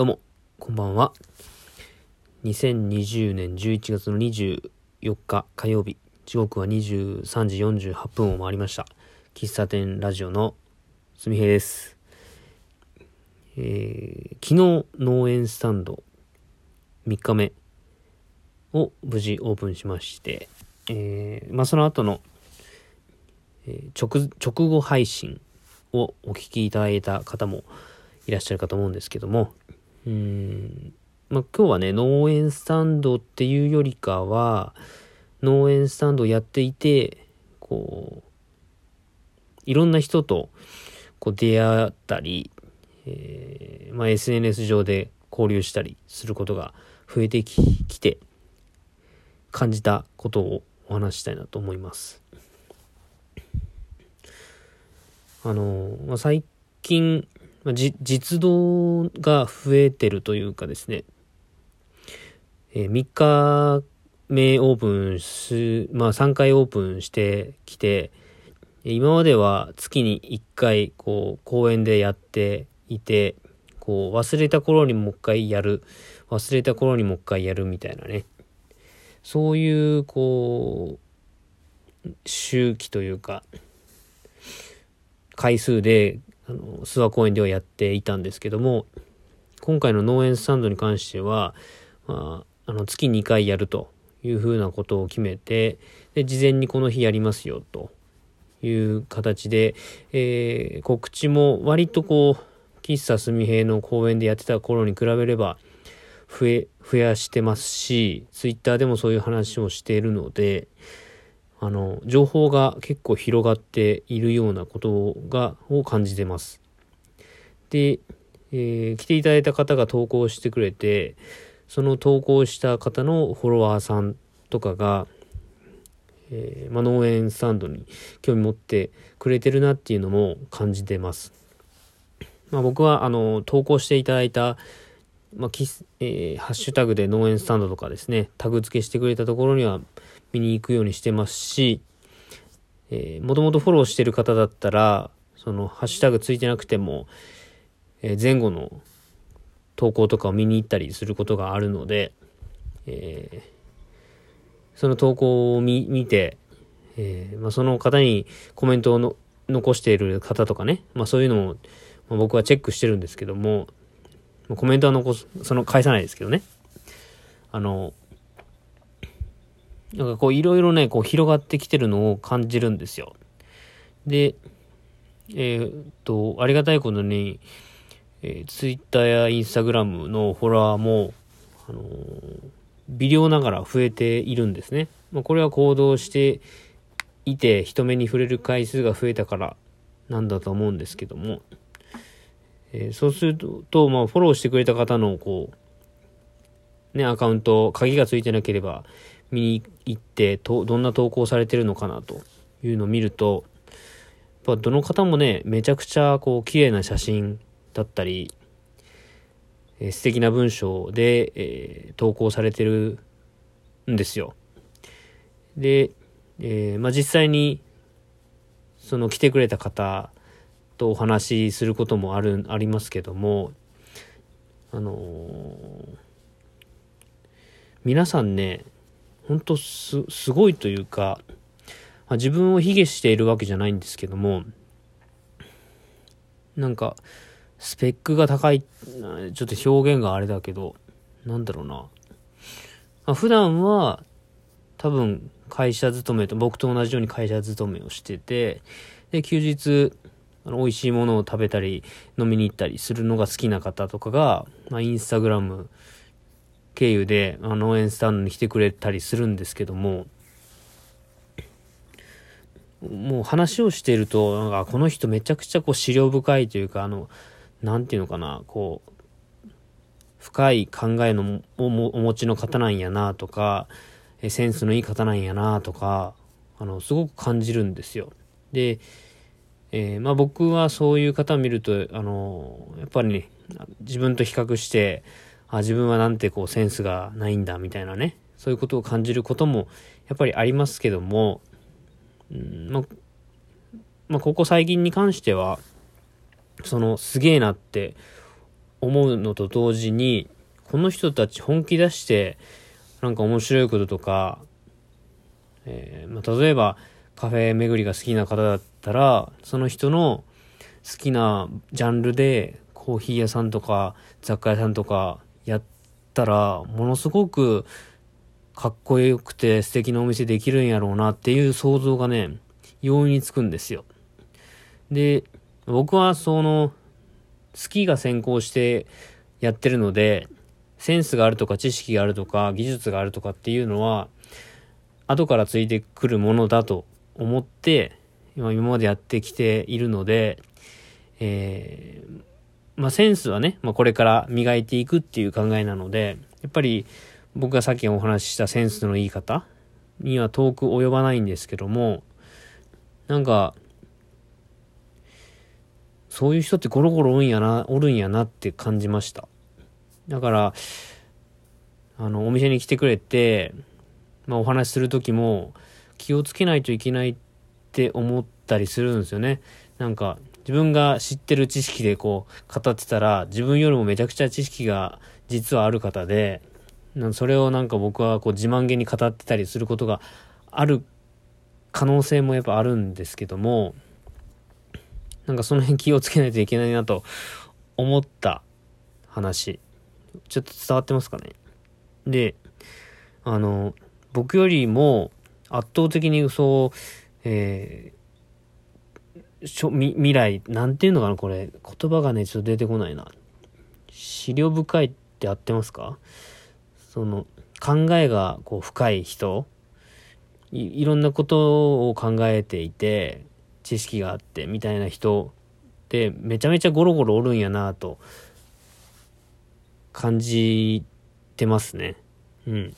どうも、こんばんは。2020年11月の24日火曜日、時刻は23時48分を回りました。喫茶店ラジオのすみへいです。えー、昨日農園スタンド3日目を無事オープンしまして、えー、まあ、その後の、えー、直、後配信をお聞きいただいた方もいらっしゃるかと思うんですけども、うん、まあ、今日はね、農園スタンドっていうよりかは、農園スタンドをやっていて、こう、いろんな人とこう出会ったり、えー、まあ、SNS 上で交流したりすることが増えてきて、感じたことをお話したいなと思います。あの、まあ、最近、まあ、実動が増えてるというかですね、えー、3日目オープンす、まあ3回オープンしてきて、今までは月に1回こう公園でやっていて、こう忘れた頃にもう一回やる、忘れた頃にもう一回やるみたいなね、そういうこう、周期というか、回数であの、諏訪公園ではやっていたんですけども、今回の農園スタンドに関しては、まあ、あの、月2回やるというふうなことを決めて、で、事前にこの日やりますよ、という形で、えー、告知も割とこう、喫茶すみへの公園でやってた頃に比べれば、増え、増やしてますし、ツイッターでもそういう話をしているので、あの、情報が結構広がっているようなことが、を感じてます。で、えー、来ていただいた方が投稿してくれて、その投稿した方のフォロワーさんとかが、えー、ま、農園スタンドに興味持ってくれてるなっていうのも感じてます。まあ、僕は、あの、投稿していただいた、まあ、えー、ハッシュタグで農園スタンドとかですね、タグ付けしてくれたところには見に行くようにしてますし、えー、もともとフォローしてる方だったら、そのハッシュタグついてなくても、えー、前後の投稿とかを見に行ったりすることがあるので、えー、その投稿を見見て、えーまあ、その方にコメントをの残している方とかね、まあ、そういうのも、ま、僕はチェックしてるんですけども、コメントは残す、その返さないですけどね。あの、なんかこういろいろね、こう広がってきてるのを感じるんですよ。で、えー、っと、ありがたいことに、えー、Twitter や Instagram のフォロワーも、あのー、微量ながら増えているんですね。まあ、これは行動していて、人目に触れる回数が増えたからなんだと思うんですけども、えー、そうすると、まあ、フォローしてくれた方の、こう、ね、アカウント、鍵がついてなければ、見に行ってと、どんな投稿されてるのかなというのを見ると、やっぱどの方もね、めちゃくちゃこう綺麗な写真だったり、えー、素敵な文章で、えー、投稿されてるんですよ。で、えー、まあ、実際に、その来てくれた方とお話しすることもある、ありますけども、あの、皆さんね、本当す、すごいというか、まあ、自分を卑下しているわけじゃないんですけども、なんか、スペックが高い、ちょっと表現があれだけど、なんだろうな。まあ、普段は、多分、会社勤めと、僕と同じように会社勤めをしてて、で、休日、あの、美味しいものを食べたり、飲みに行ったりするのが好きな方とかが、まあ、インスタグラム経由で、あの、農園スタンドに来てくれたりするんですけども、もう話をしていると、なんかこの人めちゃくちゃこう資料深いというか、あの、なんていうのかな、こう、深い考えのお持ちの方なんやなとか、センスのいい方なんやなとか、あの、すごく感じるんですよ。で、えー、まあ僕はそういう方を見ると、あの、やっぱりね、自分と比較して、あ、自分はなんてこうセンスがないんだみたいなね、そういうことを感じることもやっぱりありますけども、ん、ままあ、ここ最近に関しては、そのすげえなって思うのと同時に、この人たち本気出して、なんか面白いこととか、えー、まあ、例えばカフェ巡りが好きな方だったら、その人の好きなジャンルでコーヒー屋さんとか雑貨屋さんとかやったら、ものすごくかっこよくて素敵なお店できるんやろうなっていう想像がね、容易につくんですよ。で、僕はその、好きが先行してやってるので、センスがあるとか知識があるとか技術があるとかっていうのは、後からついてくるものだと思って、今今までやってきているので、えー、まあ、センスはね、まあ、これから磨いていくっていう考えなので、やっぱり僕がさっきお話ししたセンスの言い方には遠く及ばないんですけども、なんか、そういう人ってゴロゴロおるんやな、おるんやなって感じました。だから、あの、お店に来てくれて、まあお話しする時も気をつけないといけないって思ったりするんですよね。なんか、自分が知ってる知識でこう語ってたら、自分よりもめちゃくちゃ知識が実はある方で、それをなんか僕はこう自慢げに語ってたりすることがある可能性もやっぱあるんですけども、なんかその辺気をつけないといけないなと思った話。ちょっと伝わってますかね？で、あの、僕よりも圧倒的にそう、えー、しょ未来、なんていうのかなこれ。言葉がね、ちょっと出てこないな。資料深いって合ってますか？その、考えがこう深い人いいろんなことを考えていて、知識があってみたいな人ってめちゃめちゃゴロゴロおるんやなと感じてますね。うん。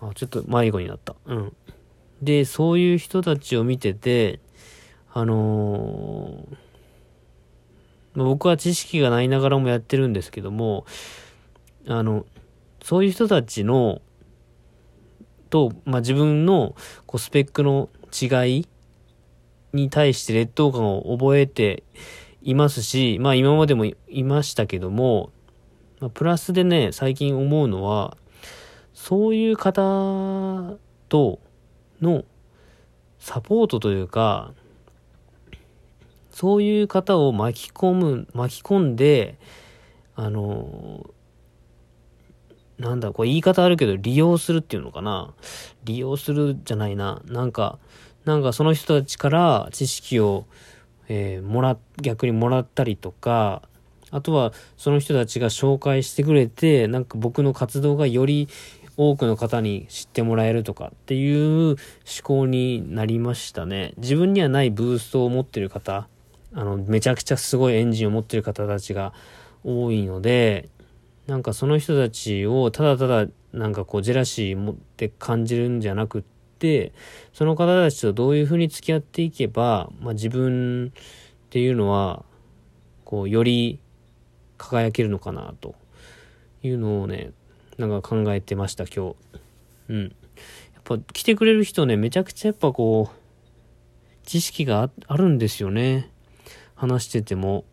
あ、ちょっと迷子になった。うん。で、そういう人たちを見てて、あのー、僕は知識がないながらもやってるんですけども、あの、そういう人たちのと、まあ、自分のこうスペックの違いに対して劣等感を覚えていますし、まあ今までもいましたけども、まあ、プラスでね、最近思うのは、そういう方とのサポートというか、そういう方を巻き込む、巻き込んで、あの、なんだ、これ言い方あるけど、利用するっていうのかな。利用するじゃないな。なんか、なんかその人たちから知識を、えー、もら、逆にもらったりとか、あとはその人たちが紹介してくれて、なんか僕の活動がより多くの方に知ってもらえるとかっていう思考になりましたね。自分にはないブーストを持ってる方、あの、めちゃくちゃすごいエンジンを持ってる方たちが多いので、なんかその人たちをただただなんかこうジェラシー持って感じるんじゃなくって、その方たちとどういうふうに付き合っていけば、まあ自分っていうのは、こうより輝けるのかなというのをね、なんか考えてました今日。うん。やっぱ来てくれる人ね、めちゃくちゃやっぱこう、知識があるんですよね。話してても。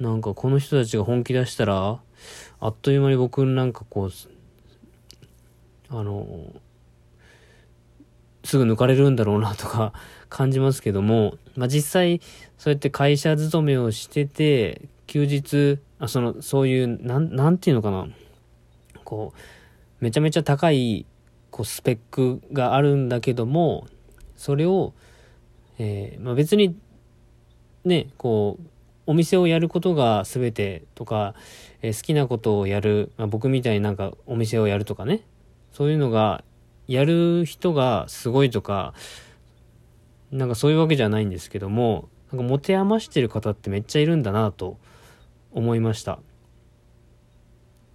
なんかこの人たちが本気出したら、あっという間に僕なんかこう、あの、すぐ抜かれるんだろうなとか 感じますけども、まあ、実際、そうやって会社勤めをしてて、休日、あ、その、そういう、なん、なんていうのかな。こう、めちゃめちゃ高い、こう、スペックがあるんだけども、それを、えー、まあ、別に、ね、こう、お店をやることが全てとか、えー、好きなことをやる、まあ、僕みたいになんかお店をやるとかね、そういうのが、やる人がすごいとか、なんかそういうわけじゃないんですけども、なんか持て余してる方ってめっちゃいるんだなと思いました。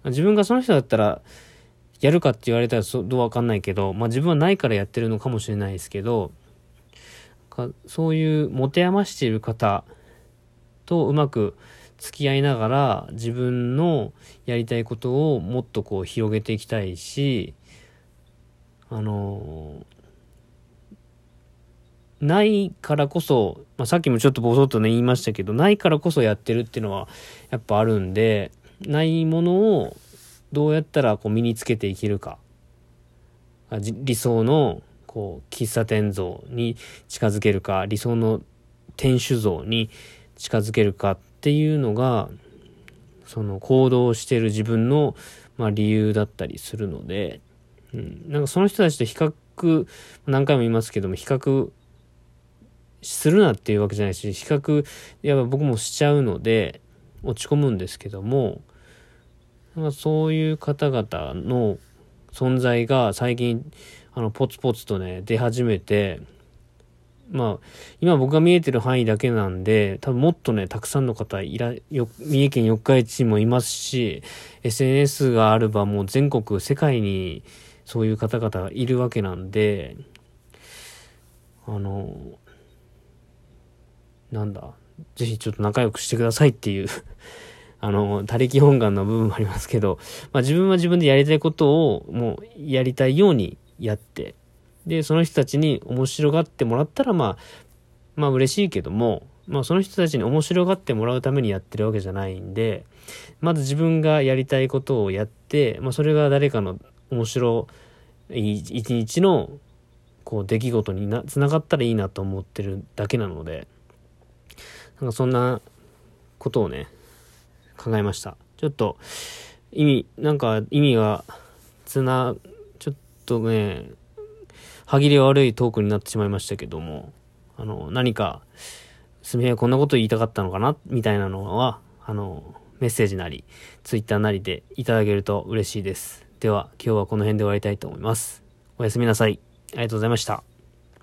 自分がその人だったら、やるかって言われたらそどうわかんないけど、まあ自分はないからやってるのかもしれないですけど、そういう持て余している方とうまく付き合いながら自分のやりたいことをもっとこう広げていきたいし、あのないからこそ、まあ、さっきもちょっとぼそっとね言いましたけど、ないからこそやってるっていうのはやっぱあるんで、ないものをどうやったらこう身につけていけるか。理想のこう喫茶店像に近づけるか、理想の店主像に近づけるかっていうのが、その行動してる自分の、まあ、理由だったりするので、うん、なんかその人たちと比較、何回も言いますけども、比較するなっていうわけじゃないし、比較、やっぱ僕もしちゃうので、落ち込むんですけども、なんかそういう方々の存在が最近、あの、ポツポツとね、出始めて、まあ、今僕が見えてる範囲だけなんで、多分もっとね、たくさんの方いら、よ、三重県四日市もいますし、SNS があればもう全国、世界にそういう方々がいるわけなんで、あの、なんだ、ぜひちょっと仲良くしてくださいっていう あの、他力本願の部分もありますけど、まあ自分は自分でやりたいことをもうやりたいようにやって、で、その人たちに面白がってもらったら、まあ、まあ嬉しいけども、まあその人たちに面白がってもらうためにやってるわけじゃないんで、まず自分がやりたいことをやって、まあそれが誰かの面白い一日のこう出来事にな、つながったらいいなと思ってるだけなので、なんかそんなことをね、考えました。ちょっと、意味、なんか意味が、つな、とね、歯切れ悪いトークになってしまいましたけども、あの、何か、すみへこんなこと言いたかったのかな？みたいなのは、あの、メッセージなり、ツイッターなりでいただけると嬉しいです。では、今日はこの辺で終わりたいと思います。おやすみなさい。ありがとうございました。